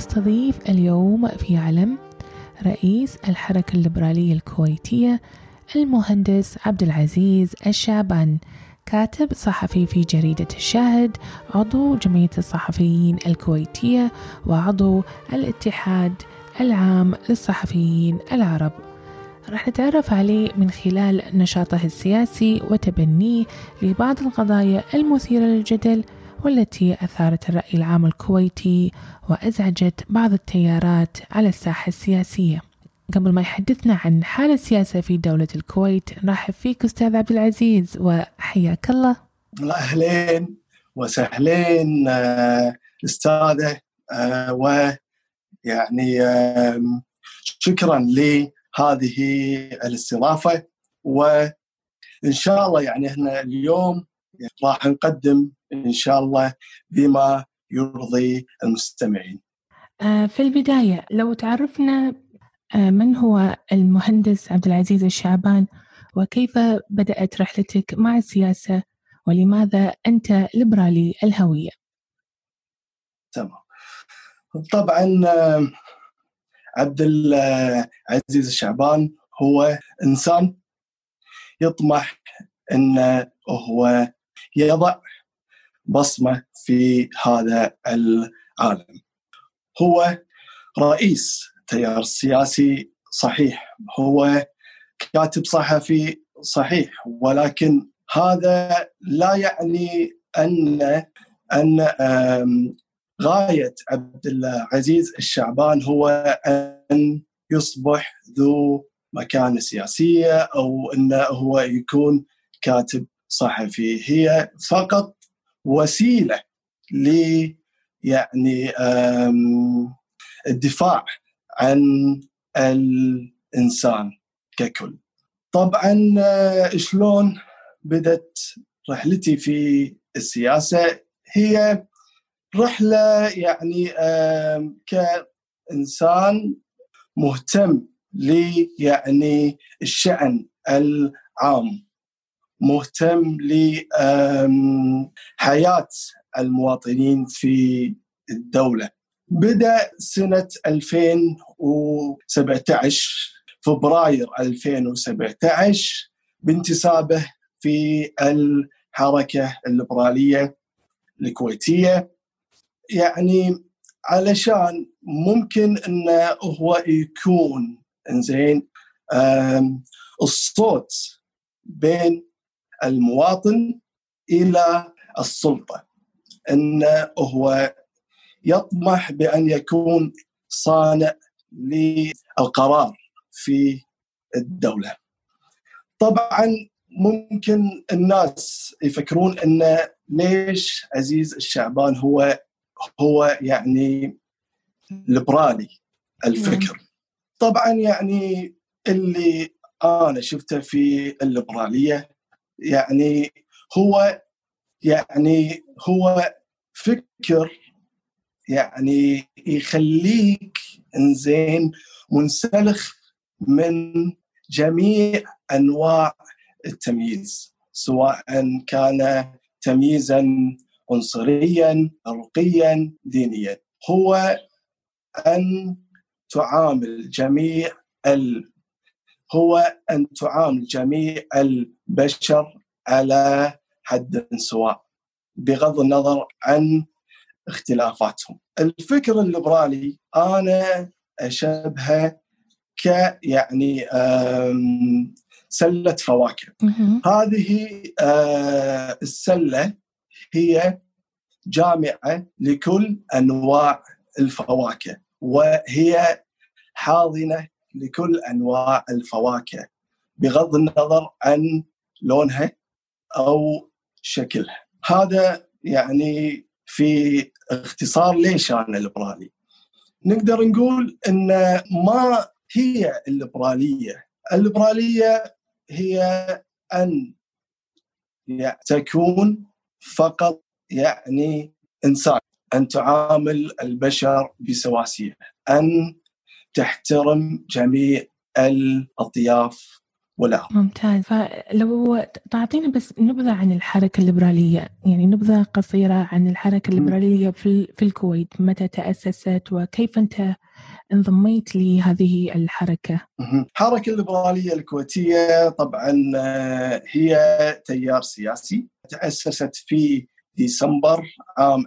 نستضيف اليوم في علم رئيس الحركة الليبرالية الكويتية المهندس عبد العزيز الشعبان كاتب صحفي في جريدة الشاهد عضو جمعية الصحفيين الكويتية وعضو الاتحاد العام للصحفيين العرب. راح نتعرف عليه من خلال نشاطه السياسي وتبنيه لبعض القضايا المثيرة للجدل والتي أثارت الرأي العام الكويتي وأزعجت بعض التيارات على الساحة السياسية. قبل ما يحدثنا عن حال السياسة في دولة الكويت نرحب فيك أستاذ عبد العزيز وحياك الله. أهلين وسهلين آه، أستاذة آه، ويعني شكرا لهذه الاستضافة. وإن شاء الله يعني إحنا اليوم راح نقدم إن شاء الله بما يرضي المستمعين آه، في البداية لو تعرفنا آه، من هو المهندس عبد العزيز الشعبان وكيف بدأت رحلتك مع السياسة ولماذا أنت ليبرالي الهوية؟ تمام طبعا آه، عبد العزيز الشعبان هو إنسان يطمح أنه هو يضع بصمة في هذا العالم. هو رئيس التيار السياسي صحيح. هو كاتب صحفي صحيح. ولكن هذا لا يعني أن أن غاية عبد العزيز الشعبان هو أن يصبح ذو مكانة سياسية أو إنه هو يكون كاتب صحفي هي فقط وسيلة ل يعني الدفاع عن الإنسان ككل. طبعا آه، شلون بدت رحلتي في السياسة هي رحلة يعني كإنسان مهتم ل يعني الشأن العام مهتم لحياه المواطنين في الدولة. بدأ سنة 2017 فبراير 2017 بانتسابه في الحركة الليبرالية الكويتية. يعني علشان ممكن انه هو يكون إنزين الصوت بين المواطن إلى السلطة انه هو يطمح بأن يكون صانع للقرار في الدولة. طبعا ممكن الناس يفكرون إن ليش عزيز الشعبان هو هو يعني ليبرالي الفكر. نعم. طبعا يعني اللي أنا شفته في الليبرالية يعني هو يعني هو فكر يعني يخليك إنزين منسلخ من جميع أنواع التمييز سواء كان تمييزا عنصريا عرقيا دينيا. هو أن تعامل جميع ال هو أن تعامل جميع البشر على حد سواء بغض النظر عن اختلافاتهم. الفكر الليبرالي أنا أشبهه ك يعني سلة فواكه. هذه آه، السلة هي جامعة لكل أنواع الفواكه وهي حاضنة لكل أنواع الفواكه بغض النظر عن لونها أو شكلها. هذا يعني في اختصار ليش أنا ليبرالي نقدر نقول إن ما هي الليبراليه الليبراليه هي أن تكون فقط يعني إنسان أن تعامل البشر بسواسية أن تحترم جميع الأطياف ولا ممتاز. فلو تعطينا بس نبذة عن الحركة الليبرالية يعني نبذة قصيرة عن الحركة الليبرالية في, في الكويت. متى تأسست وكيف أنت انضميت لهذه الحركة؟ الحركة الليبرالية الكويتية طبعا آه، هي تيار سياسي. تأسست في ديسمبر عام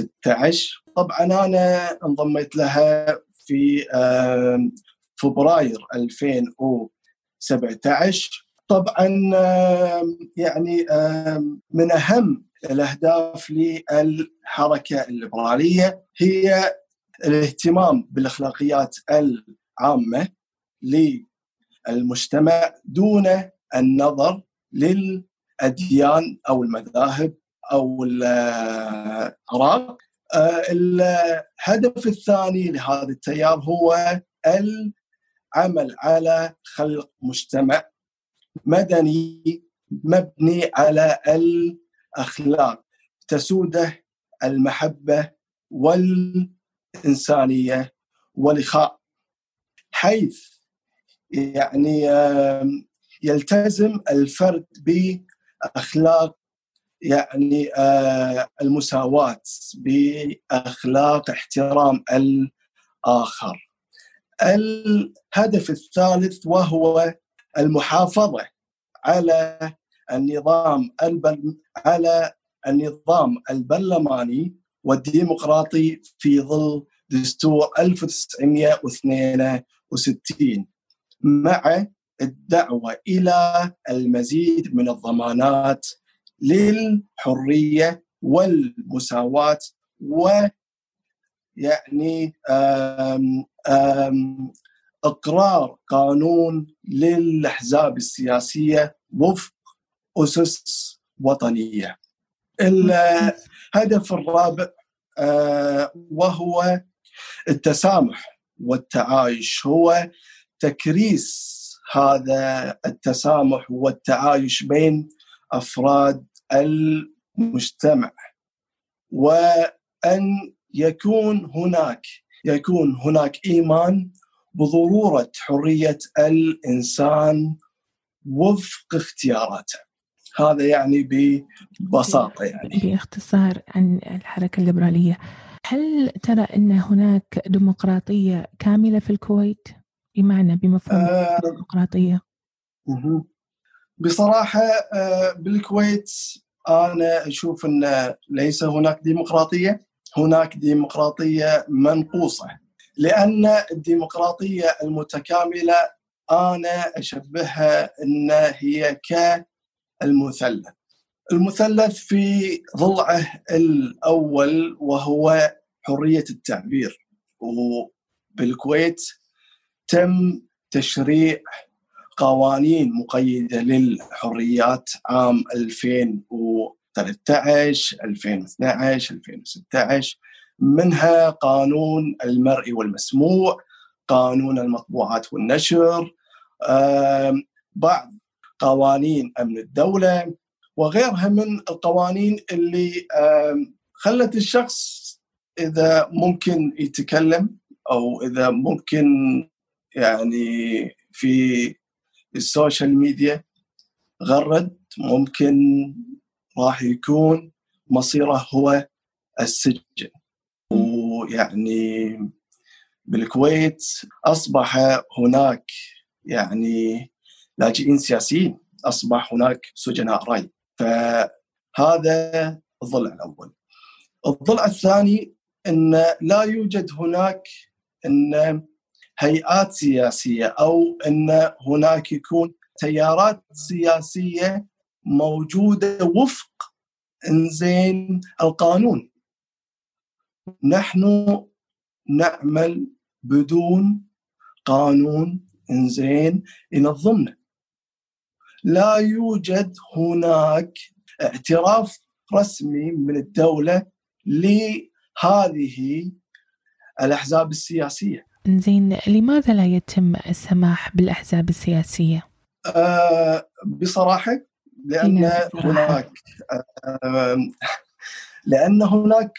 2016 طبعا أنا انضميت لها في فبراير 2017 طبعا يعني من أهم الأهداف للحركة الليبرالية هي الاهتمام بالأخلاقيات العامة للمجتمع دون النظر للأديان أو المذاهب أو الاراء الهدف الثاني لهذا التيار هو العمل على خلق مجتمع مدني مبني على الأخلاق تسوده المحبة والإنسانية والإخاء. حيث يعني يلتزم الفرد بأخلاق يعني آه، المساواة بأخلاق احترام الآخر الهدف الثالث وهو المحافظة على النظام. على النظام البرلماني والديمقراطي في ظل دستور 1962 مع الدعوة إلى المزيد من الضمانات للحرية والمساواة و يعني آم آم إقرار قانون للأحزاب السياسية وفق أسس وطنية. الهدف الرابع آه، وهو التسامح والتعايش هو تكريس هذا التسامح والتعايش بين أفراد المجتمع. وأن يكون هناك يكون هناك إيمان بضرورة حرية الإنسان وفق اختياراته. هذا يعني ببساطة يعني. باختصار عن الحركة الليبرالية. هل ترى أن هناك ديمقراطية كاملة في الكويت؟ بمعنى بمفهوم آه. الديمقراطية. بصراحة آه، بالكويت أنا أشوف أن ليس هناك ديمقراطية هناك ديمقراطية منقوصة. لأن الديمقراطية المتكاملة أنا أشبهها أن هي كالمثلث. المثلث في ضلعه الأول وهو حرية التعبير. وبالكويت تم تشريع قوانين مقيدة للحريات عام 2013 2012 2016 منها قانون المرئي والمسموع قانون المطبوعات والنشر بعض قوانين أمن الدولة وغيرها من القوانين اللي خلت الشخص إذا ممكن يتكلم أو إذا ممكن يعني في السوشيال ميديا غرد ممكن راح يكون مصيره هو السجن. ويعني بالكويت أصبح هناك يعني لاجئين سياسيين أصبح هناك سجناء ري فهذا الضلع الأول. الضلع الثاني إن لا يوجد هناك إن هيئات سياسية أو إن هناك يكون تيارات سياسية موجودة وفق إنزين القانون. نحن نعمل بدون قانون إنزين ينظمنا لا يوجد هناك اعتراف رسمي من الدولة لهذه الأحزاب السياسية. زين لماذا لا يتم السماح بالأحزاب السياسية؟ أه بصراحة لأن هناك أه لأن هناك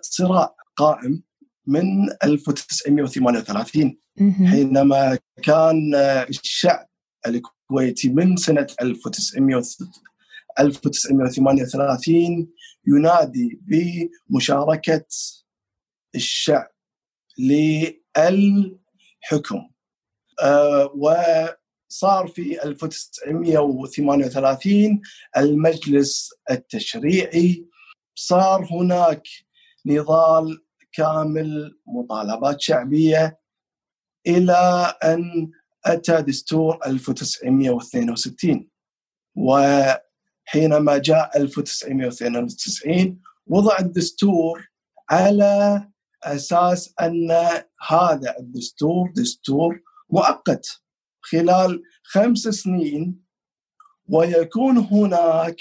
صراع قائم من 1938 حينما كان الشعب الكويتي من سنة 1938 ينادي بمشاركة الشعب للحكم آه، وصار في 1938 المجلس التشريعي صار هناك نضال كامل مطالبات شعبية إلى أن أتى دستور 1962 وحينما جاء 1992 وضع الدستور على أساس أن هذا الدستور دستور مؤقت خلال خمس سنين ويكون هناك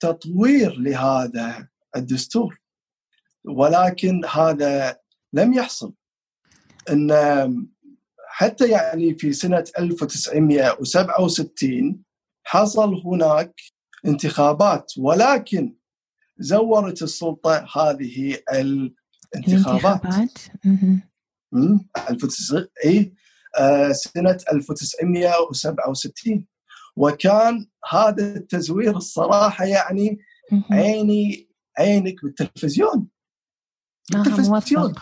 تطوير لهذا الدستور. ولكن هذا لم يحصل. إن حتى يعني في سنة 1967 حصل هناك انتخابات. ولكن زورت السلطة هذه الانتخابات الانتخابات اي آه، سنة 1967 وكان هذا التزوير الصراحة يعني عيني عينك بالتلفزيون. بالتلفزيون.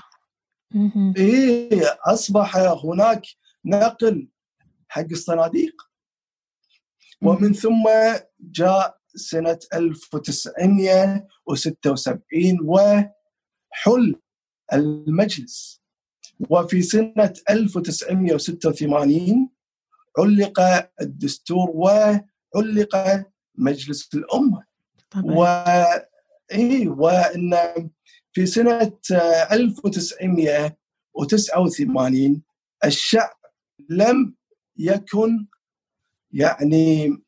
إيه أصبح هناك نقل حق الصناديق. ومن ثم جاء سنة 1976 وحل المجلس. وفي سنة 1986 علق الدستور وعلق مجلس الأمة. و اي وإن في سنة 1989 الشعب لم يكن يعني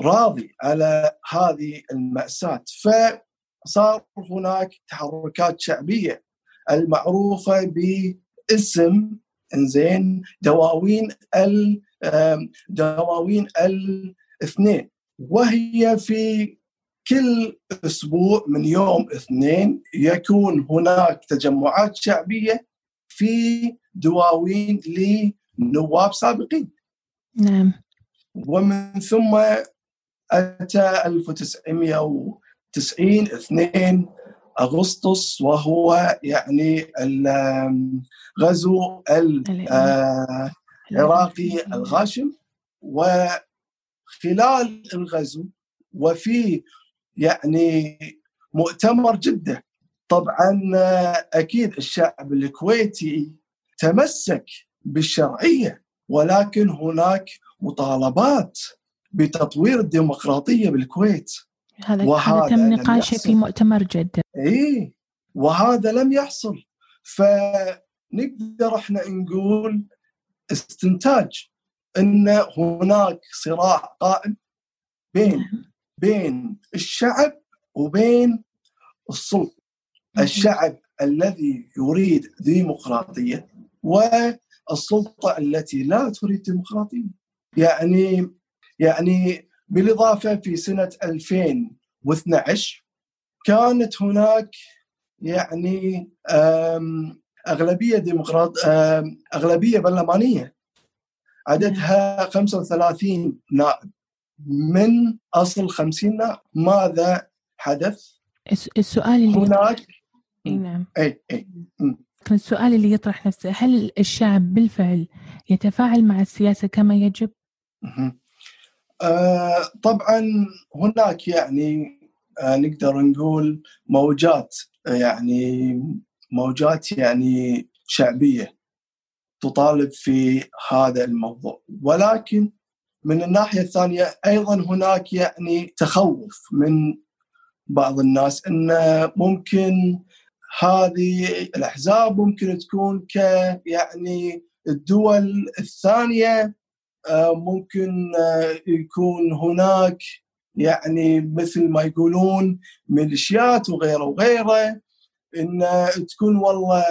راضي على هذه المأساة. فصار هناك تحركات شعبية المعروفة باسم إنزين دواوين ال دواوين الاثنين وهي في كل أسبوع من يوم اثنين يكون هناك تجمعات شعبية في دواوين لنواب سابقين. نعم. ومن ثم أتى 1990 2 أغسطس وهو يعني الغزو العراقي آه، الغاشم. وخلال الغزو وفي يعني مؤتمر جدة. طبعا أكيد الشعب الكويتي تمسك بالشرعية ولكن هناك مطالبات بتطوير الديمقراطية بالكويت. هذا وهذا تم نقاشه في مؤتمر جدة. إي وهذا لم يحصل. فنقدر إحنا نقول استنتاج إن هناك صراع قائم بين نعم. بين الشعب وبين السلطة. الشعب الذي يريد ديمقراطية والسلطة التي لا تريد ديمقراطية. يعني يعني بالإضافة في سنة 2012 كانت هناك يعني أغلبية ديمقراط أغلبية برلمانية عددها 35 نائب. من أصل 50 نائب. ماذا حدث؟ السؤال اللي هناك إي نعم. إي إي السؤال اللي يطرح نفسه هل الشعب بالفعل يتفاعل مع السياسة كما يجب؟ آه طبعا هناك يعني آه نقدر نقول موجات يعني موجات يعني شعبية تطالب في هذا الموضوع. ولكن من الناحية الثانية أيضا هناك يعني تخوف من بعض الناس إن ممكن هذه الأحزاب ممكن تكون ك يعني الدول الثانية آه، ممكن آه، يكون هناك يعني مثل ما يقولون ميليشيات وغيره وغيره إن تكون والله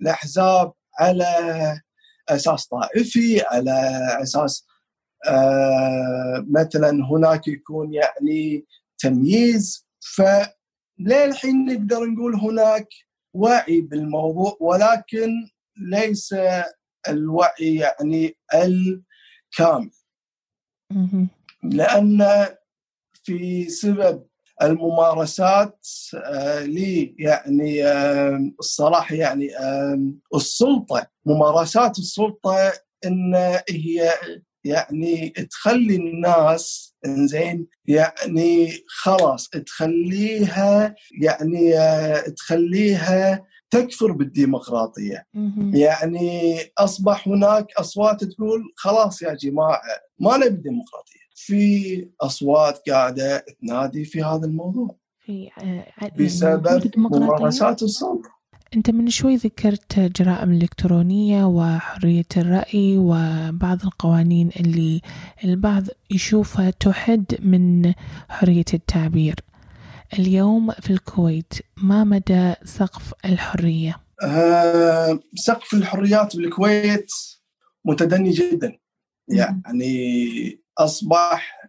الأحزاب على أساس طائفي على أساس آه مثلا هناك يكون يعني تمييز. فليه الحين نقدر نقول هناك وعي بالموضوع ولكن ليس الوعي يعني الكامل مهم. لأن في سبب الممارسات آه، لي يعني آه، الصراحة يعني آه، السلطة ممارسات السلطة إن هي يعني تخلي الناس إنزين يعني خلاص تخليها يعني تخليها تكفر بالديمقراطية. يعني أصبح هناك أصوات تقول خلاص يا جماعة ما نبي ديمقراطية. في أصوات قاعدة تنادي في هذا الموضوع. في آه، وجود بسبب ممارسات السلطه أنت من شوي ذكرت جرائم الإلكترونية وحرية الرأي وبعض القوانين اللي البعض يشوفها تحد من حرية التعبير. اليوم في الكويت ما مدى سقف الحرية؟ آه، سقف الحريات بالكويت متدني جدا يعني أصبح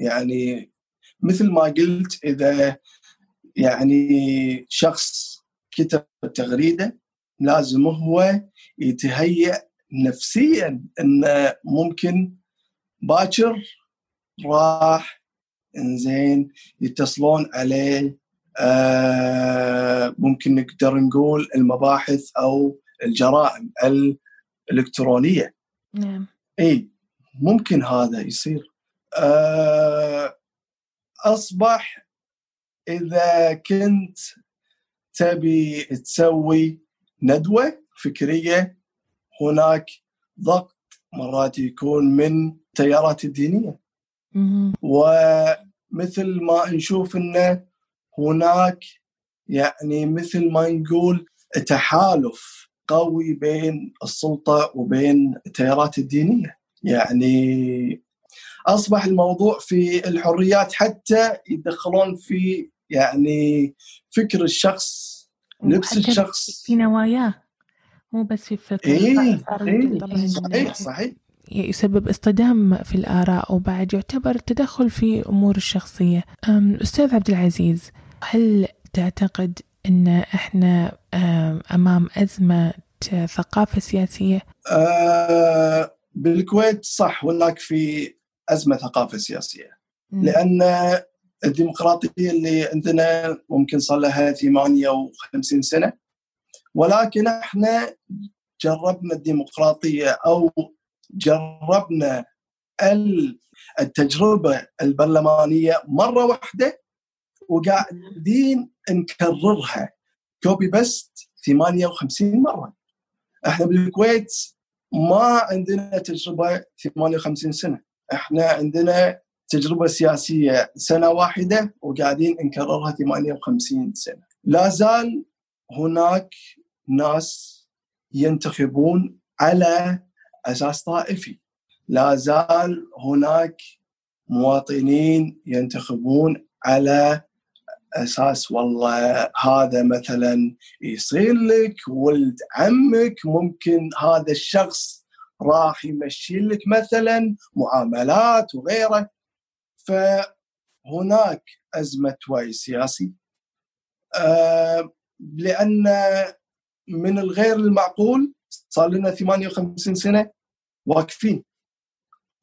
يعني مثل ما قلت إذا يعني شخص كتب تغريدة لازم هو يتهيأ نفسيا إنه ممكن باكر راح إنزين يتصلون عليه آه ممكن نقدر نقول المباحث أو الجرائم الإلكترونية. نعم. إي ممكن هذا يصير. آه، أصبح إذا كنت تبي تسوي ندوة فكرية هناك ضغط مرات يكون من التيارات الدينية. ومثل ما نشوف إنه هناك يعني مثل ما نقول تحالف قوي بين السلطة وبين التيارات الدينية. يعني أصبح الموضوع في الحريات حتى يدخلون في يعني فكر الشخص لبس الشخص. في نواياه مو بس في فكر صار اي طبعاً صحيح صحيح. يسبب اصطدام في الآراء وبعد يعتبر تدخل في أمور الشخصية. أستاذ عبد العزيز هل تعتقد أن إحنا أم، أمام أزمة ثقافة سياسية؟ آه بالكويت صح هناك في أزمة ثقافة سياسية. لأن الديمقراطية اللي عندنا ممكن صار لها 58 سنة ولكن إحنا جربنا الديمقراطية أو جربنا ال- التجربة البرلمانية مرة واحدة وقاعدين نكررها. كوبي بست 58 مرة. إحنا بالكويت ما عندنا تجربة 58 سنة. إحنا عندنا تجربة سياسية سنة واحدة وقاعدين نكررها 58 سنة. لا زال هناك ناس ينتخبون على أساس طائفي. لا زال هناك مواطنين ينتخبون على أساس والله هذا مثلا يصير لك ولد عمك ممكن هذا الشخص راح يمشي لك مثلا معاملات وغيره. فهناك أزمة وعي سياسي. آه، لأن من الغير المعقول صار لنا 58 سنة واقفين.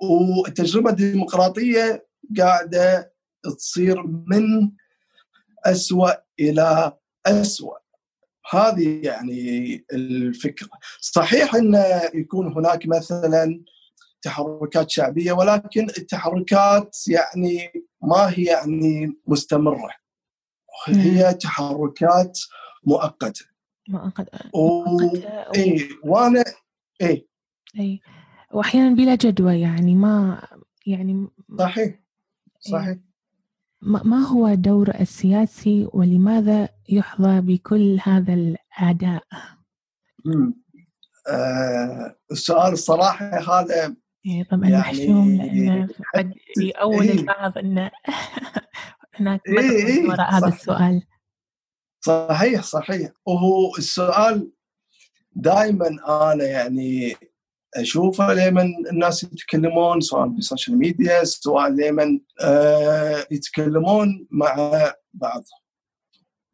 والتجربة الديمقراطية قاعدة تصير من أسوأ إلى أسوأ. هذه يعني الفكرة. صحيح أن يكون هناك مثلا تحركات شعبية ولكن التحركات يعني ما هي يعني مستمرة. هي تحركات مؤقتة. و... مؤقتة و- إيه وأنا إيه أي وأحيانا بلا جدوى يعني ما يعني صحيح صحيح ما ما هو دور السياسي ولماذا يحظى بكل هذا الأعداء؟ مم. آه السؤال الصراحة هذا يعني طبعا يعني محشوم لأنه قد يأول إيه. البعض أن هناك إيه، إيه، وراء هذا. السؤال صحيح صحيح. وهو السؤال دائما أنا يعني أشوفه لما الناس يتكلمون سواء في السوشيال ميديا سواء لما آه يتكلمون مع بعض.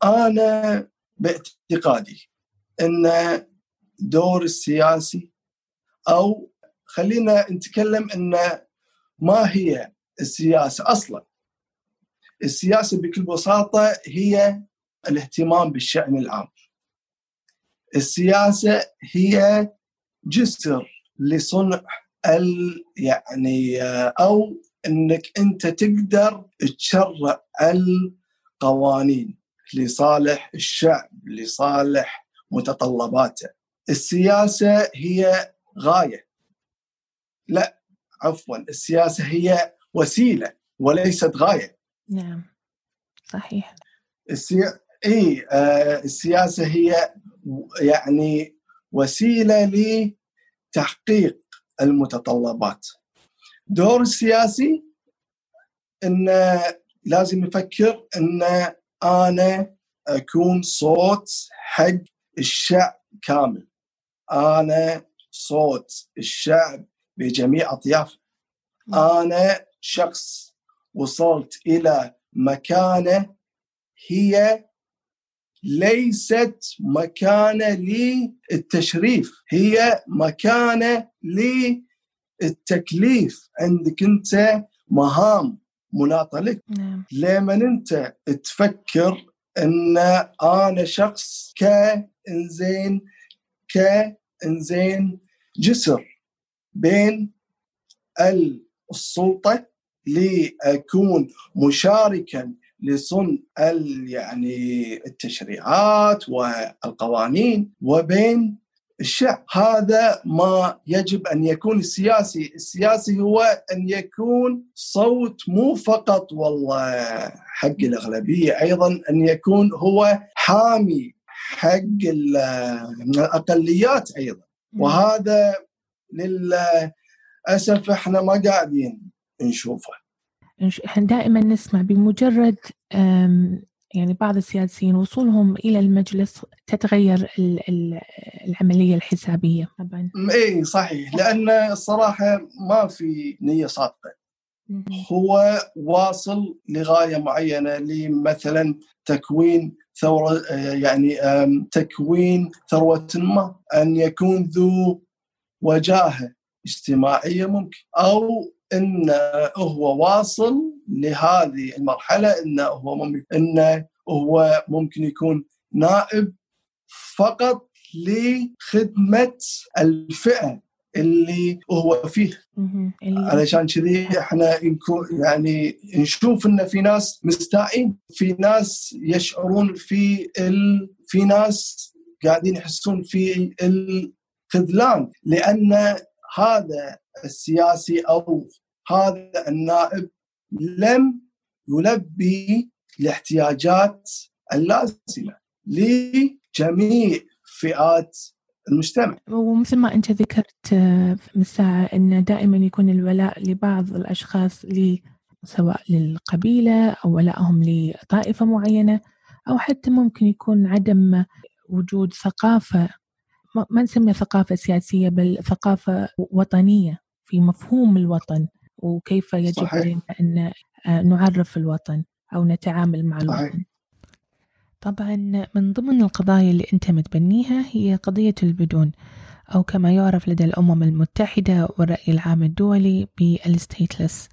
أنا باعتقادي إن دور السياسي أو خلينا نتكلم إن ما هي السياسة أصلا. السياسة بكل بساطة هي الاهتمام بالشأن العام. السياسة هي جسر لصنع ال يعني أو إنك أنت تقدر تشرع القوانين لصالح الشعب لصالح متطلباته. السياسة هي غاية. لا عفوا السياسة هي وسيلة وليست غاية. نعم صحيح. السي... إي آه السياسة هي يعني وسيلة لتحقيق المتطلبات. دور السياسي انه لازم يفكر إن أنا أكون صوت حق الشعب كامل. أنا صوت الشعب بجميع اطيافه أنا شخص وصلت إلى مكانة هي ليست مكانه للتشريف. هي مكانه للتكليف. عندك انت مهام مناطة لك. نعم. لما انت تفكر ان أنا شخص كإنزين كإنزين جسر بين السلطة لأكون مشاركا لصنع يعني التشريعات والقوانين وبين الشعب هذا ما يجب أن يكون السياسي، السياسي هو أن يكون صوت مو فقط والله حق الأغلبية أيضا أن يكون هو حامي حق الأقليات أيضا. وهذا للأسف إحنا ما قاعدين نشوفه. إحنا دائما نسمع بمجرد يعني بعض السياسيين وصولهم إلى المجلس تتغير العملية الحسابية. طبعا. إي صحيح. لأن الصراحة ما في نية صادقة. هو واصل لغاية معينة لمثلا تكوين ثورة يعني تكوين ثروة ما أن يكون ذو وجاهة اجتماعية ممكن أو انه هو واصل لهذه المرحلة انه هو ممكن انه هو ممكن يكون نائب فقط لخدمة الفئة اللي هو فيه. علشان كذي إحنا يعني نشوف إن في ناس مستائين في ناس يشعرون في ال... في ناس قاعدين يحسون في الخذلان لأن هذا السياسي أو هذا النائب لم يلبي الاحتياجات اللازمة لجميع فئات المجتمع. ومثل ما أنت ذكرت من ساعه أن دائما يكون الولاء لبعض الأشخاص سواء للقبيلة أو ولائهم لطائفة معينة أو حتى ممكن يكون عدم وجود ثقافة ما نسميها ثقافة سياسية بل ثقافة وطنية في مفهوم الوطن. وكيف يجب صحيح. علينا أن آه، نعرف الوطن أو نتعامل مع الوطن صحيح. طبعا من ضمن القضايا اللي أنت متبنيها هي قضية البدون أو كما يعرف لدى الأمم المتحدة والرأي العام الدولي بالستيتلس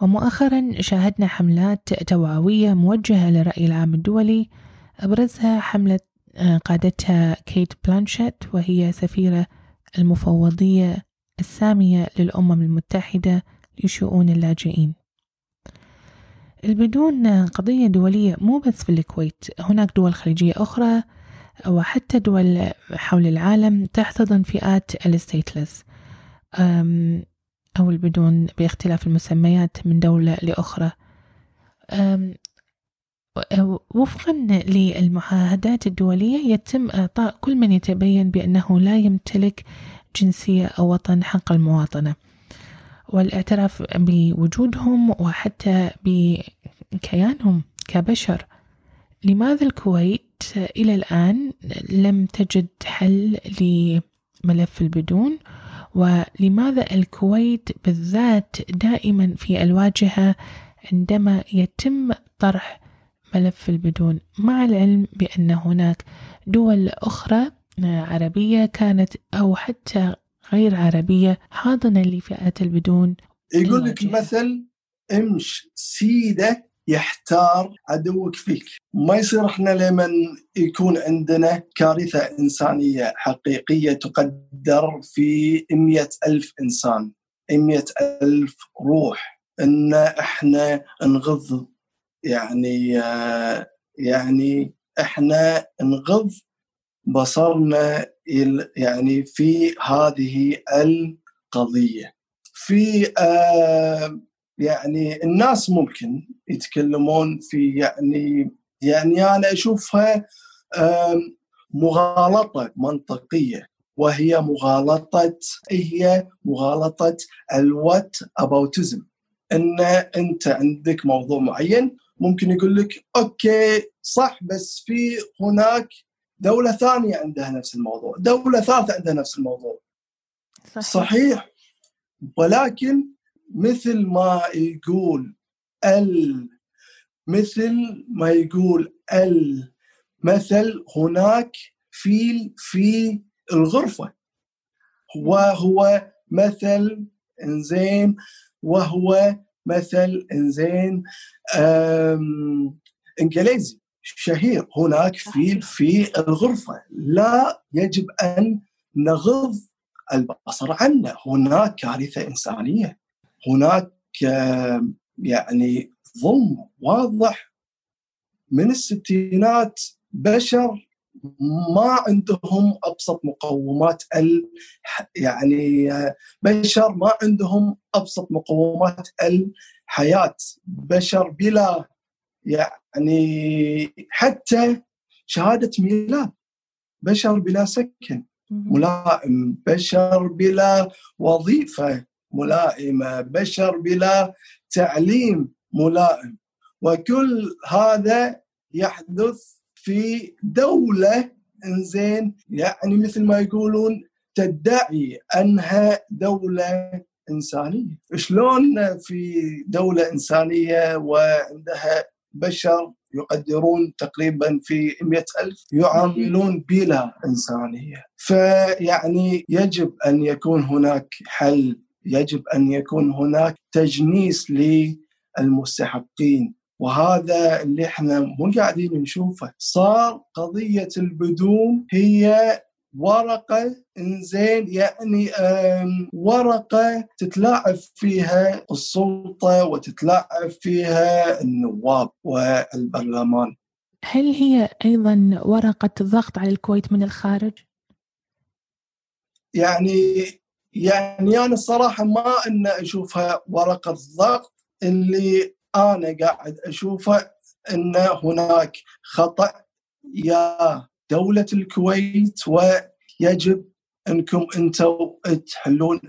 ومؤخرا شاهدنا حملات توعوية موجهة للرأي العام الدولي أبرزها حملة آه، قادتها كيت بلانشيت وهي سفيرة المفوضية السامية للأمم المتحدة لشؤون اللاجئين. البدون قضية دولية مو بس في الكويت هناك دول خليجية أخرى وحتى دول حول العالم تحتضن فئات ال stateless. أو البدون باختلاف المسميات من دولة لأخرى. وفقا للمعاهدات الدولية يتم إعطاء كل من يتبين بأنه لا يمتلك جنسية أو وطن حق المواطنة. والاعتراف بوجودهم وحتى بكيانهم كبشر. لماذا الكويت إلى الآن لم تجد حل لملف البدون؟ ولماذا الكويت بالذات دائما في الواجهة عندما يتم طرح ملف البدون؟ مع العلم بأن هناك دول أخرى عربية كانت أو حتى غير عربية حاضنة لفئات البدون. يقول لك مثل امش سيدة يحتار عدوك فيك. ما يصير إحنا لمن يكون عندنا كارثة إنسانية حقيقية تقدر في مئة ألف إنسان مئة ألف روح. إن إحنا نغض يعني يعني إحنا نغض بصرنا يعني في هذه القضية. في آه يعني الناس ممكن يتكلمون في يعني يعني أنا أشوفها مغالطة منطقية وهي مغالطة هي مغالطة الوات اباوتزم إن أنت عندك موضوع معين ممكن يقول لك أوكي صح بس في هناك دولة ثانية عندها نفس الموضوع، دولة ثالثة عندها نفس الموضوع. صحيح, صحيح. ولكن مثل ما يقول ال مثل ما يقول المثل هناك فيل في الغرفة. وهو مثل إنزين وهو مثل إنزين إنجليزي. شهير هناك فيل في الغرفة. لا يجب أن نغض البصر عنه. هناك كارثة إنسانية. هناك يعني ظلم واضح من الستينات. بشر ما عندهم أبسط مقومات ال يعني بشر ما عندهم أبسط مقومات الحياة. بشر بلا يعني حتى شهادة ميلاد بشر بلا سكن ملائم بشر بلا وظيفة ملائمه بشر بلا تعليم ملائم. وكل هذا يحدث في دولة إنزين يعني مثل ما يقولون تدعي أنها دولة إنسانية، شلون في دولة إنسانية وعندها بشر يقدرون تقريبا في مئة ألف يعاملون بلا إنسانية. فيعني يجب أن يكون هناك حل يجب أن يكون هناك تجنيس للمستحقين. وهذا اللي إحنا مو قاعدين نشوفه. صار قضية البدون هي ورقة إنزين يعني ورقة تتلاعب فيها السلطة وتتلاعب فيها النواب والبرلمان. هل هي أيضا ورقة ضغط على الكويت من الخارج؟ يعني يعني أنا الصراحه ما إن أشوفها ورقة ضغط. اللي أنا قاعد أشوفه إن هناك خطأ. يا دولة الكويت ويجب أنكم أنتم تحلون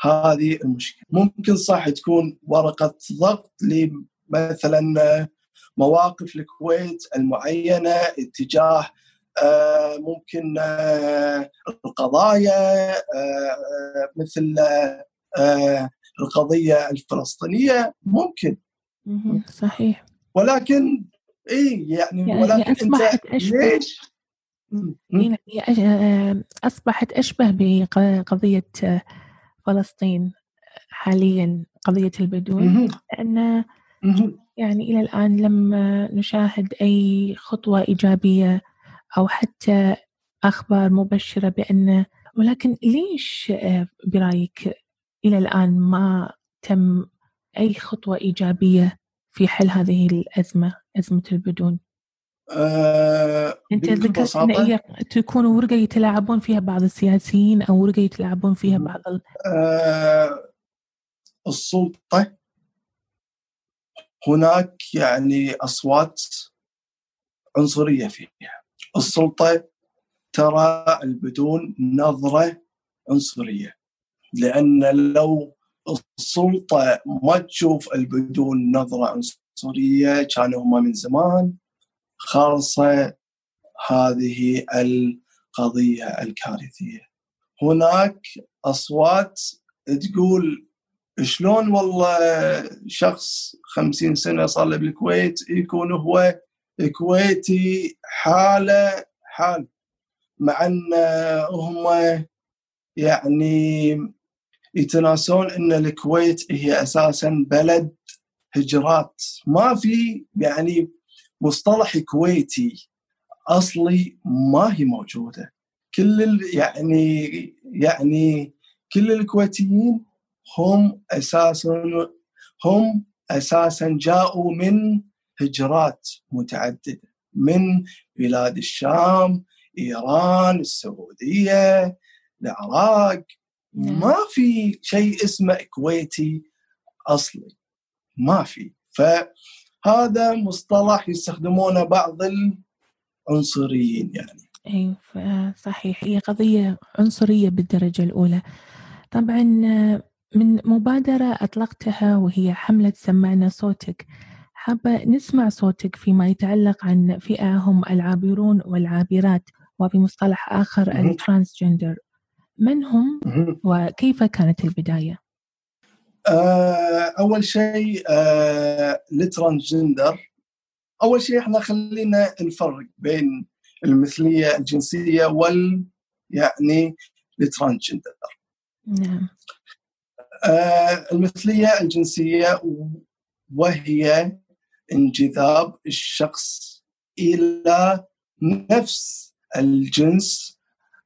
هذه المشكلة. ممكن صح تكون ورقة ضغط لمثلا مواقف الكويت المعينة اتجاه آه، ممكن آه، القضايا آه، مثل القضية الفلسطينية. ممكن. صحيح. ولكن اي يعني, يعني ولكن أشبه. ليش؟ يعني أصبحت أشبه بقضيه فلسطين حاليا قضية البدون لأن يعني إلى الآن لم نشاهد أي خطوة إيجابية أو حتى أخبار مبشرة بأن ولكن ليش آه، برأيك إلى الآن ما تم أي خطوة إيجابية في حل هذه الأزمة أزمة البدون؟ أه أنت ذكرت أن هي تكون ورقة يتلاعبون فيها بعض السياسيين أو ورقة يتلاعبون فيها بعض ال... أه السلطة. هناك يعني أصوات عنصرية فيها. السلطة ترى البدون نظرة عنصرية لأن لو السلطة ما تشوف البدون نظرة عنصرية كانوا هم من زمان خالصه هذه القضية الكارثية. هناك أصوات تقول شلون والله شخص خمسين سنة صار له بالكويت يكون هو كويتي حالة حال مع أن هم يعني يتناسون أن الكويت هي أساسا بلد هجرات ما في يعني مصطلح كويتي أصلي ما هي موجودة. كل يعني يعني كل الكويتيين هم أساسا هم أساسا جاءوا من هجرات متعددة. من بلاد الشام إيران السعودية العراق. نعم. ما في شيء اسمه كويتي أصلي. ما في. فهذا مصطلح يستخدمونه بعض العنصريين يعني ف- صحيح هي قضية عنصرية بالدرجة الأولى طبعا من مبادرة أطلقتها وهي حملة سمعنا صوتك حابة نسمع صوتك فيما يتعلق عن فئة هم العابرون والعابرات وبمصطلح آخر مهم. الترانسجندر من هم. وكيف كانت البداية؟ آه، أول شيء آه، أول شيء إحنا خلينا نفرق بين المثلية الجنسية وال يعني الترانسجندر نعم. آه، المثلية الجنسية وهي انجذاب الشخص إلى نفس الجنس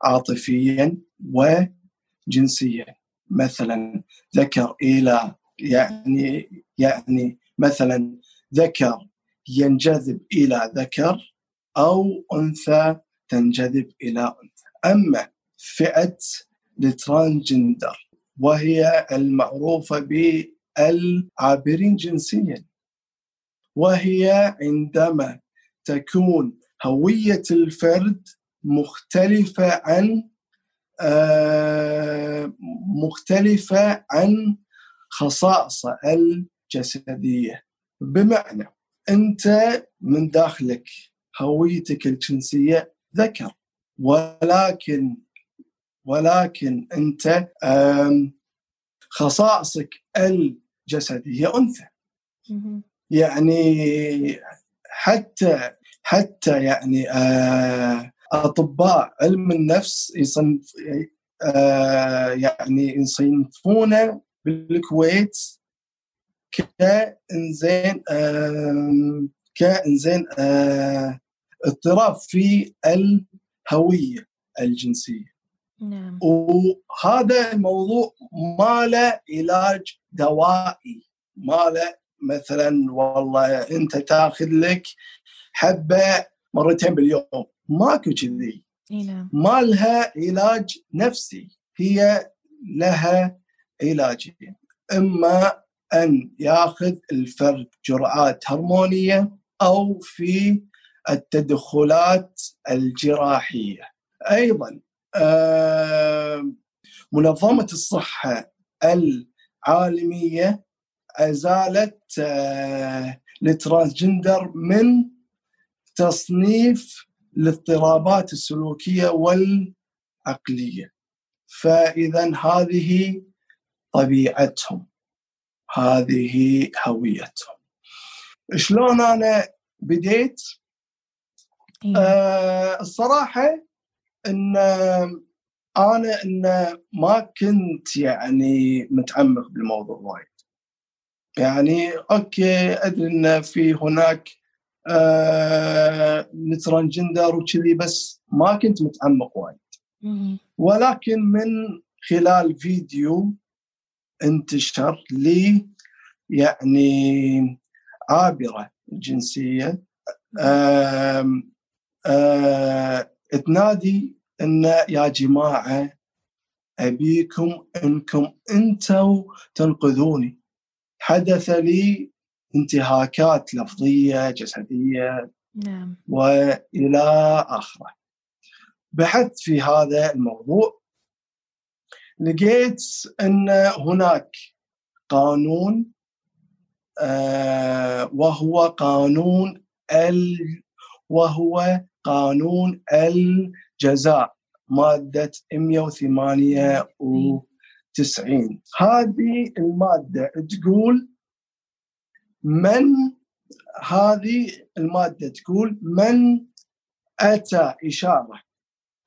عاطفيا وجنسيا. مثلا ذكر إلى يعني يعني مثلا ذكر ينجذب إلى ذكر أو أنثى تنجذب إلى أنثى. أما فئة الترانجندر وهي المعروفة بالعابرين جنسيا وهي عندما تكون هوية الفرد مختلفة عن آه، مختلفة عن خصائصه الجسدية بمعنى أنت من داخلك هويتك الجنسية ذكر ولكن ولكن أنت آم، خصائصك الجسدية أنثى مهم. يعني حتى حتى يعني آه، أطباء علم النفس يصنف آه، يعني يصنفونه بالكويت كإنزين كإنزين آه، اضطراب في الهوية الجنسية. نعم. وهذا الموضوع ما له علاج دوائي. ما له مثلا والله أنت تاخذ لك حبة مرتين باليوم. ماكو كذي. نعم. ما لها علاج نفسي. هي لها علاجين إما أن ياخذ الفرد جرعات هرمونية أو في التدخلات الجراحية. أيضا آم، منظمة الصحة العالمية أزالت آه، الترانسجندر من تصنيف الاضطرابات السلوكية والعقلية. فإذا هذه طبيعتهم هذه هويتهم. شلون أنا بديت؟ إي نعم. آه الصراحة إن أنا إن ما كنت يعني متعمق بالموضوع وايد. يعني okay أدري إن في هناك آه وكذي بس ما كنت متعمق وايد. ولكن من خلال فيديو انتشر لي يعني عابرة جنسية آم، آه، تنادي إن يا جماعة أبيكم إنكم أنتم تنقذوني حدث لي انتهاكات لفظية جسدية نعم وإلى آخره. بحثت في هذا الموضوع لقيت أن هناك قانون آه، وهو قانون ال وهو قانون الجزاء مادة 198 هذه المادة تقول من هذه المادة؟ تقول من أتى إشارة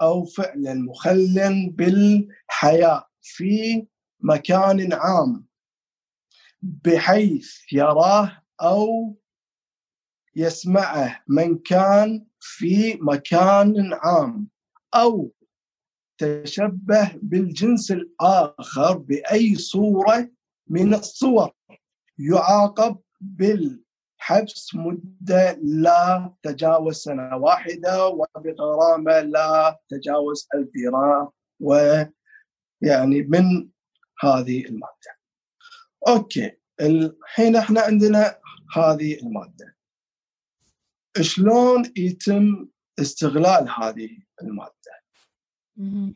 أو فعلا مخلا بالحياة في مكان عام بحيث يراه أو يسمعه من كان في مكان عام أو تشبه بالجنس الآخر بأي صورة من الصور يعاقب بالحبس مدة لا تجاوز سنة واحدة وبغرامة لا تجاوز ألف درهم ويعني من هذه المادة. أوكي الحين إحنا عندنا هذه المادة. شلون يتم استغلال هذه المادة؟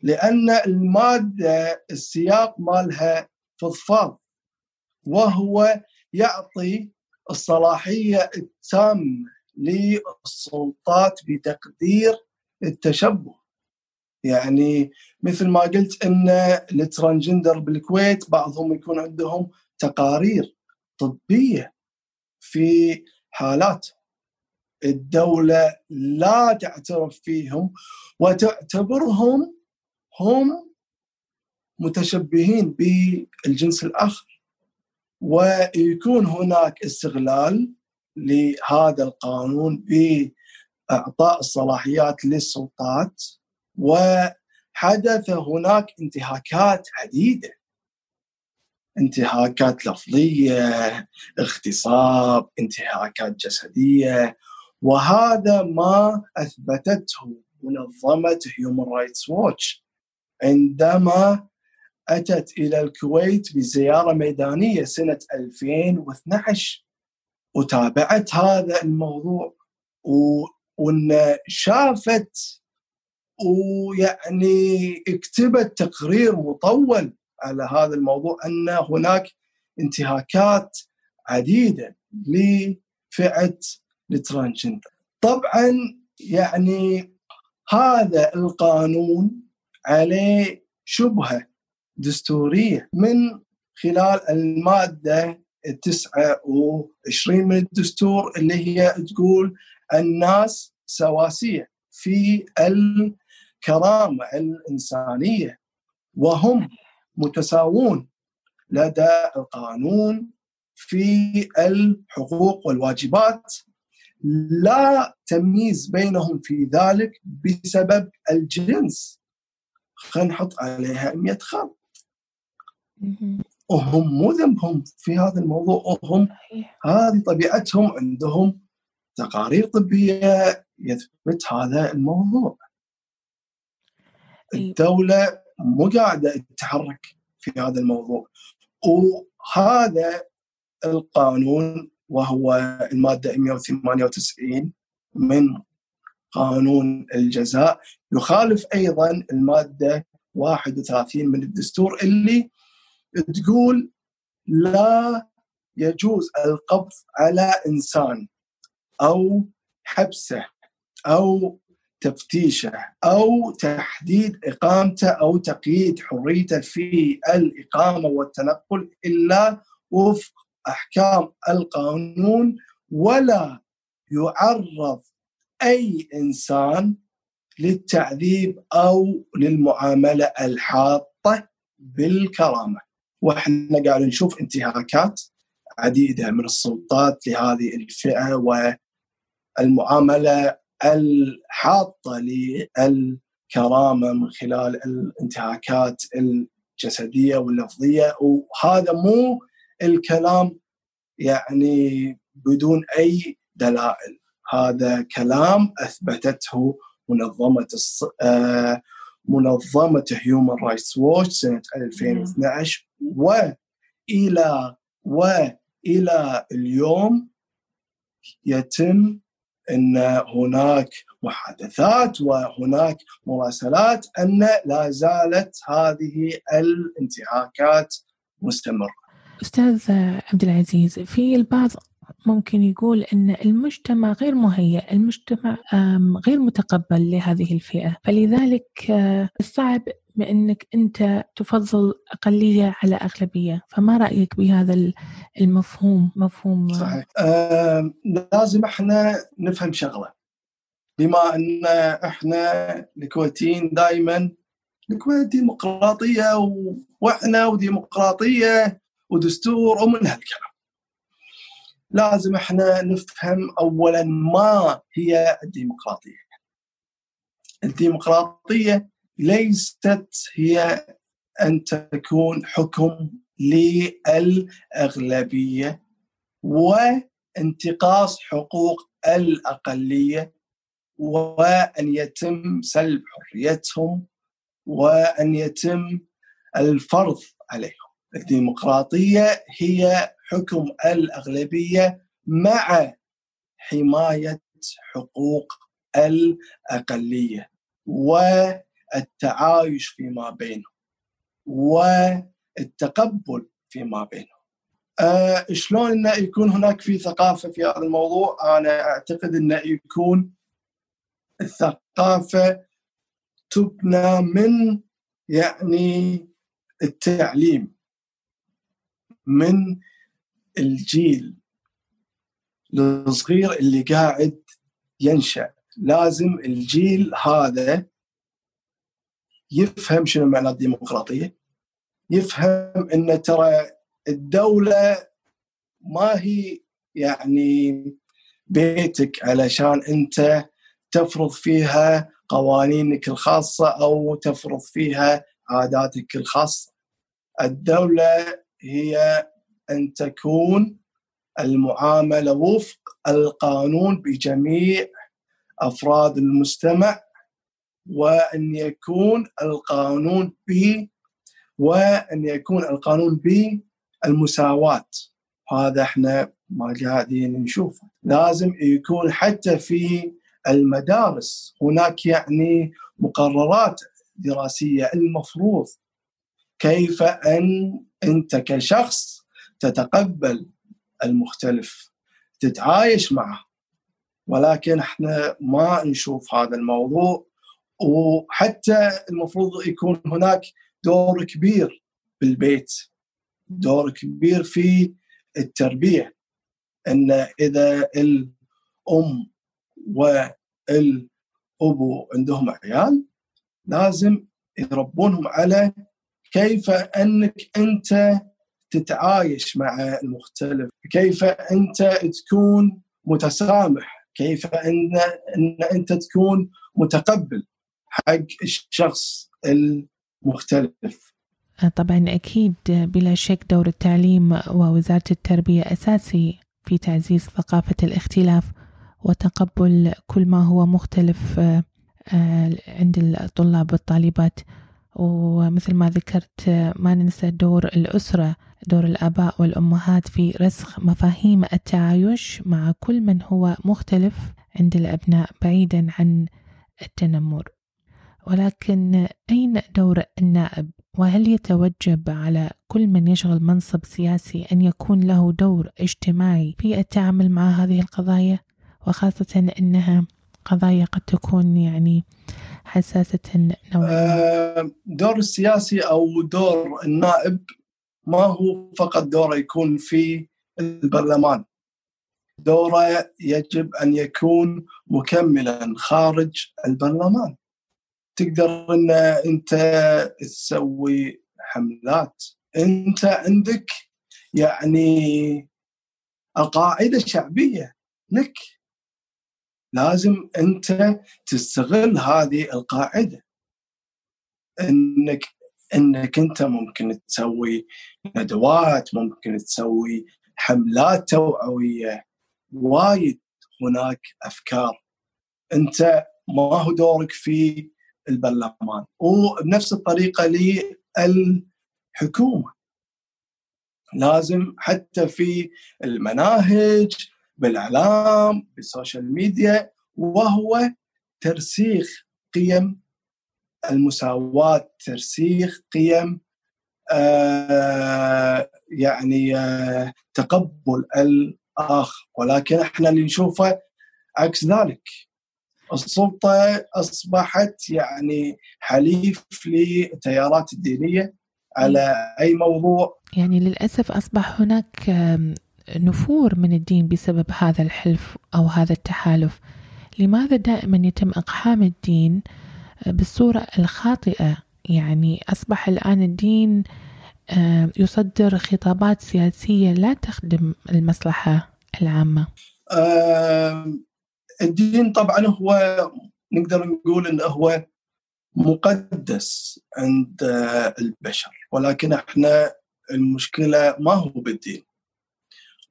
لأن المادة السياق مالها فضفاض وهو يعطي الصلاحية التامة للسلطات بتقدير التشبه. يعني مثل ما قلت إن الترانجندر بالكويت بعضهم يكون عندهم تقارير طبية في حالات الدولة لا تعترف فيهم وتعتبرهم هم متشبهين بالجنس الآخر. ويكون هناك استغلال لهذا القانون بإعطاء الصلاحيات للسلطات وحدث هناك انتهاكات عديدة. انتهاكات لفظية اغتصاب انتهاكات جسدية وهذا ما أثبتته منظمة هيومن رايتس ووتش عندما أتت إلى الكويت بزيارة ميدانية سنة 2012 وتابعت هذا الموضوع وإن شافت ويعني اكتبت تقرير مطول على هذا الموضوع أن هناك انتهاكات عديدة لفئة الترانجندر. طبعا يعني هذا القانون عليه شبهة دستورية من خلال المادة التسعة وعشرين من الدستور اللي هي تقول الناس سواسية في الكرامة الإنسانية وهم متساوون لدى القانون في الحقوق والواجبات. لا تمييز بينهم في ذلك بسبب الجنس. خلينا نحط عليها 100 خط. وهم مو ذنبهم في هذا الموضوع وهم هذه طبيعتهم عندهم تقارير طبية يثبت هذا الموضوع. الدولة مو قاعدة تتحرك في هذا الموضوع وهذا القانون وهو المادة 198 من قانون الجزاء يخالف أيضا المادة 31 من الدستور اللي تقول لا يجوز القبض على إنسان أو حبسه أو تفتيشه أو تحديد إقامته أو تقييد حريته في الإقامة والتنقل إلا وفق أحكام القانون ولا يعرض أي إنسان للتعذيب أو للمعاملة الحاطة بالكرامة. وإحنا قاعد نشوف انتهاكات عديدة من السلطات لهذه الفئة والمعاملة الحاطة للكرامة من خلال الانتهاكات الجسدية واللفظية. وهذا مو الكلام يعني بدون أي دلائل. هذا كلام أثبتته منظمة منظمة هيومن رايتس ووتش سنة 2012 والى والى اليوم يتم أن هناك محادثات وهناك مراسلات أن لا زالت هذه الانتهاكات مستمرة. أستاذ عبد العزيز في البعض ممكن يقول أن المجتمع غير مهيأ المجتمع غير متقبل لهذه الفئة. فلذلك صعب بأنك أنت تفضل أقلية على أغلبية. فما رأيك بهذا المفهوم؟ مفهوم صحيح. آه لازم إحنا نفهم شغلة. بما أن إحنا الكويتيين دائما الكويت ديمقراطية وإحنا وديمقراطية ودستور ومن هالكلام. لازم إحنا نفهم اولا ما هي الديمقراطية. الديمقراطية ليست هي أن تكون حكم للأغلبية وانتقاص حقوق الأقلية وأن يتم سلب حريتهم وأن يتم الفرض عليهم. الديمقراطية هي حكم الأغلبية مع حماية حقوق الأقلية والتعايش فيما بينهم والتقبل فيما بينهم. أه شلون انه يكون هناك في ثقافة في هذا الموضوع؟ أنا أعتقد انه يكون الثقافة تبنى من يعني التعليم من الجيل الصغير اللي قاعد ينشأ. لازم الجيل هذا يفهم شنو معنى الديمقراطية يفهم إن ترى الدولة ما هي يعني بيتك علشان أنت تفرض فيها قوانينك الخاصة أو تفرض فيها عاداتك الخاصة. الدولة هي أن تكون المعاملة وفق القانون بجميع أفراد المجتمع وأن يكون القانون ب وأن يكون القانون بالمساواة. هذا إحنا ما قاعدين نشوفه. لازم يكون حتى في المدارس. هناك يعني مقررات دراسية. المفروض كيف أن أنت كشخص تتقبل المختلف تتعايش معه. ولكن إحنا ما نشوف هذا الموضوع وحتى المفروض يكون هناك دور كبير بالبيت دور كبير في التربية. إن إذا الأم والأبو عندهم عيال لازم يربونهم على كيف أنك أنت تتعايش مع المختلف؟ كيف أنت تكون متسامح؟ كيف أن أن أنت تكون متقبل حق الشخص المختلف؟ طبعا أكيد بلا شك دور التعليم ووزارة التربية أساسي في تعزيز ثقافة الاختلاف وتقبل كل ما هو مختلف آه، عند الطلاب والطالبات. ومثل ما ذكرت ما ننسى دور الأسرة دور الآباء والأمهات في رسخ مفاهيم التعايش مع كل من هو مختلف عند الأبناء بعيدا عن التنمر. ولكن أين دور النائب؟ وهل يتوجب على كل من يشغل منصب سياسي أن يكون له دور اجتماعي في التعامل مع هذه القضايا؟ وخاصة أنها قضايا قد تكون يعني حساسة نوعا دور السياسي أو دور النائب ما هو فقط دوره يكون في البرلمان. دوره يجب أن يكون مكملا خارج البرلمان. تقدر أن أنت تسوي حملات. أنت عندك يعني القاعدة شعبية لك. لازم انت تستغل هذه القاعدة. انك انك انت ممكن تسوي ندوات ممكن تسوي حملات توعوية. وايد هناك أفكار. انت ما هو دورك في البرلمان. وبنفس الطريقة للحكومه لازم حتى في المناهج بالإعلام بالسوشيال ميديا وهو ترسيخ قيم المساواة ترسيخ قيم آه يعني آه تقبل الآخر. ولكن إحنا اللي نشوفه عكس ذلك. السلطة أصبحت يعني حليف للتيارات الدينية على أي موضوع. يعني للأسف أصبح هناك نفور من الدين بسبب هذا الحلف أو هذا التحالف. لماذا دائما يتم إقحام الدين بالصورة الخاطئة؟ يعني أصبح الآن الدين يصدر خطابات سياسية لا تخدم المصلحة العامة. الدين طبعا هو نقدر نقول إنه هو مقدس عند البشر ولكن إحنا المشكلة ما هو بالدين.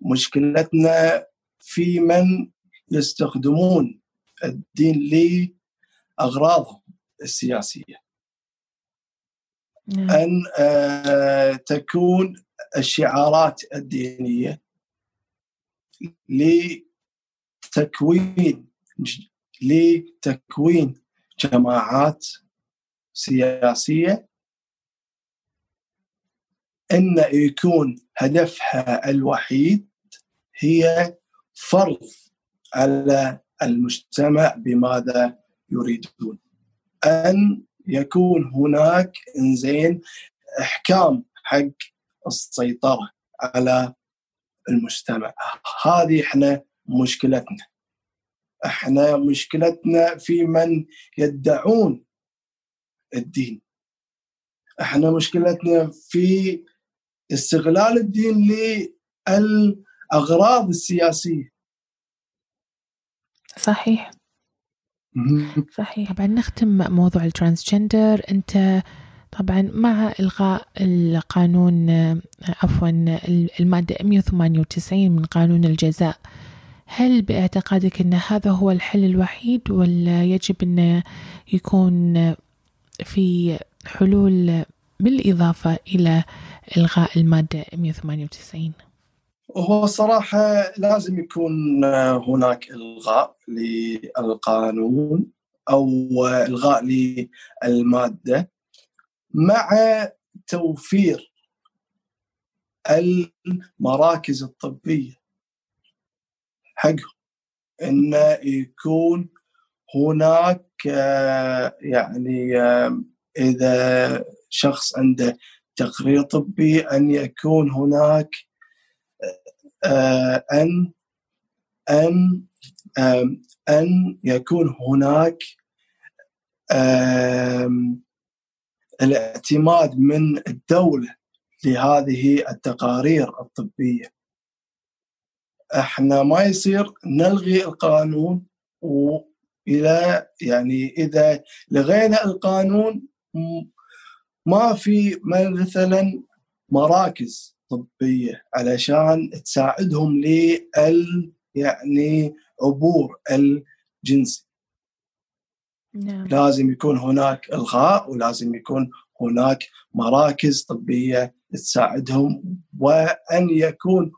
مشكلتنا في من يستخدمون الدين لأغراضهم السياسية نعم. أن آه، تكون الشعارات الدينية لتكوين لتكوين جماعات سياسية إن يكون هدفها الوحيد هي فرض على المجتمع بماذا يريدون. أن يكون هناك إنزين إحكام حق السيطرة على المجتمع. هذه إحنا مشكلتنا. إحنا مشكلتنا في من يدعون الدين. إحنا مشكلتنا في استغلال الدين للاغراض السياسية. صحيح. صحيح. طبعا نختم موضوع الترانسجندر. أنت طبعا مع إلغاء القانون عفوا المادة 198 من قانون الجزاء هل باعتقادك أن هذا هو الحل الوحيد ولا يجب أن يكون في حلول بالإضافة إلى إلغاء المادة 198 هو صراحة لازم يكون هناك إلغاء للقانون أو إلغاء للمادة مع توفير المراكز الطبية. حقهم أن يكون هناك يعني إذا شخص عنده تقرير طبي أن يكون هناك آه، أن أن أن يكون هناك الاعتماد من الدولة لهذه التقارير الطبية. إحنا ما يصير نلغي القانون والى يعني إذا لغينا القانون ما في مثلا مراكز طبية علشان تساعدهم لل يعني عبور الجنسي نعم. لازم يكون هناك إلغاء ولازم يكون هناك مراكز طبية تساعدهم وأن يكون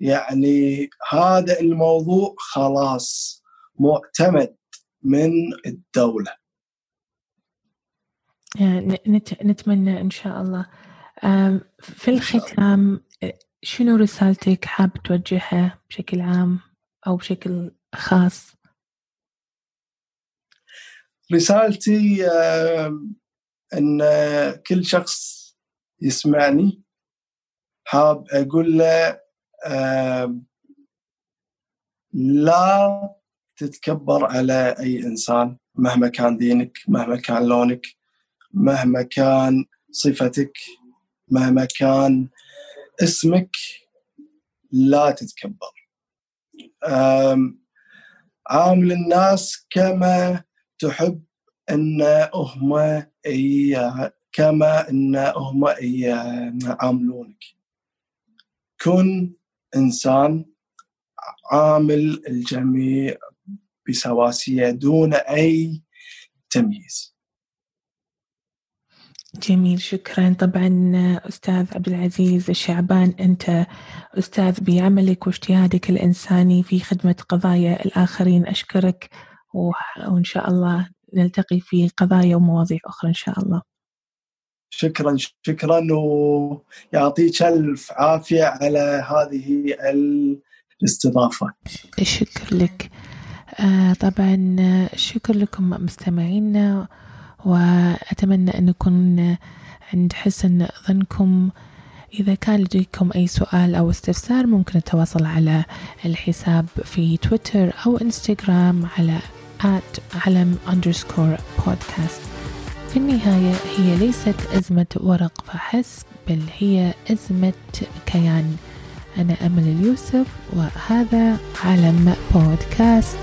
يعني هذا الموضوع خلاص معتمد من الدولة نتمنى إن شاء الله في الختام شنو رسالتك حاب توجهها بشكل عام أو بشكل خاص؟ رسالتي أن كل شخص يسمعني حاب أقول له لا تتكبر على أي إنسان مهما كان دينك مهما كان لونك مهما كان صفتك مهما كان اسمك لا تتكبر. عامل الناس كما تحب إن هم كما إن هم يعاملونك كن إنسان عامل الجميع بسواسية دون أي تمييز. جميل شكرا. طبعا أستاذ عبد العزيز الشعبان أنت أستاذ بعملك واجتهادك الإنساني في خدمة قضايا الآخرين. أشكرك وإن شاء الله نلتقي في قضايا ومواضيع أخرى إن شاء الله. شكرا شكرا ويعطيك ألف عافية على هذه الاستضافة. الشكر لك. آه طبعا شكر لكم مستمعينا. وأتمنى أن نكون عند حسن ظنكم. إذا كان لديكم أي سؤال أو استفسار ممكن التواصل على الحساب في تويتر أو إنستغرام على علم podcast. في النهاية هي ليست أزمة ورق فحسب بل هي أزمة كيان. أنا أمل اليوسف وهذا علم بودكاست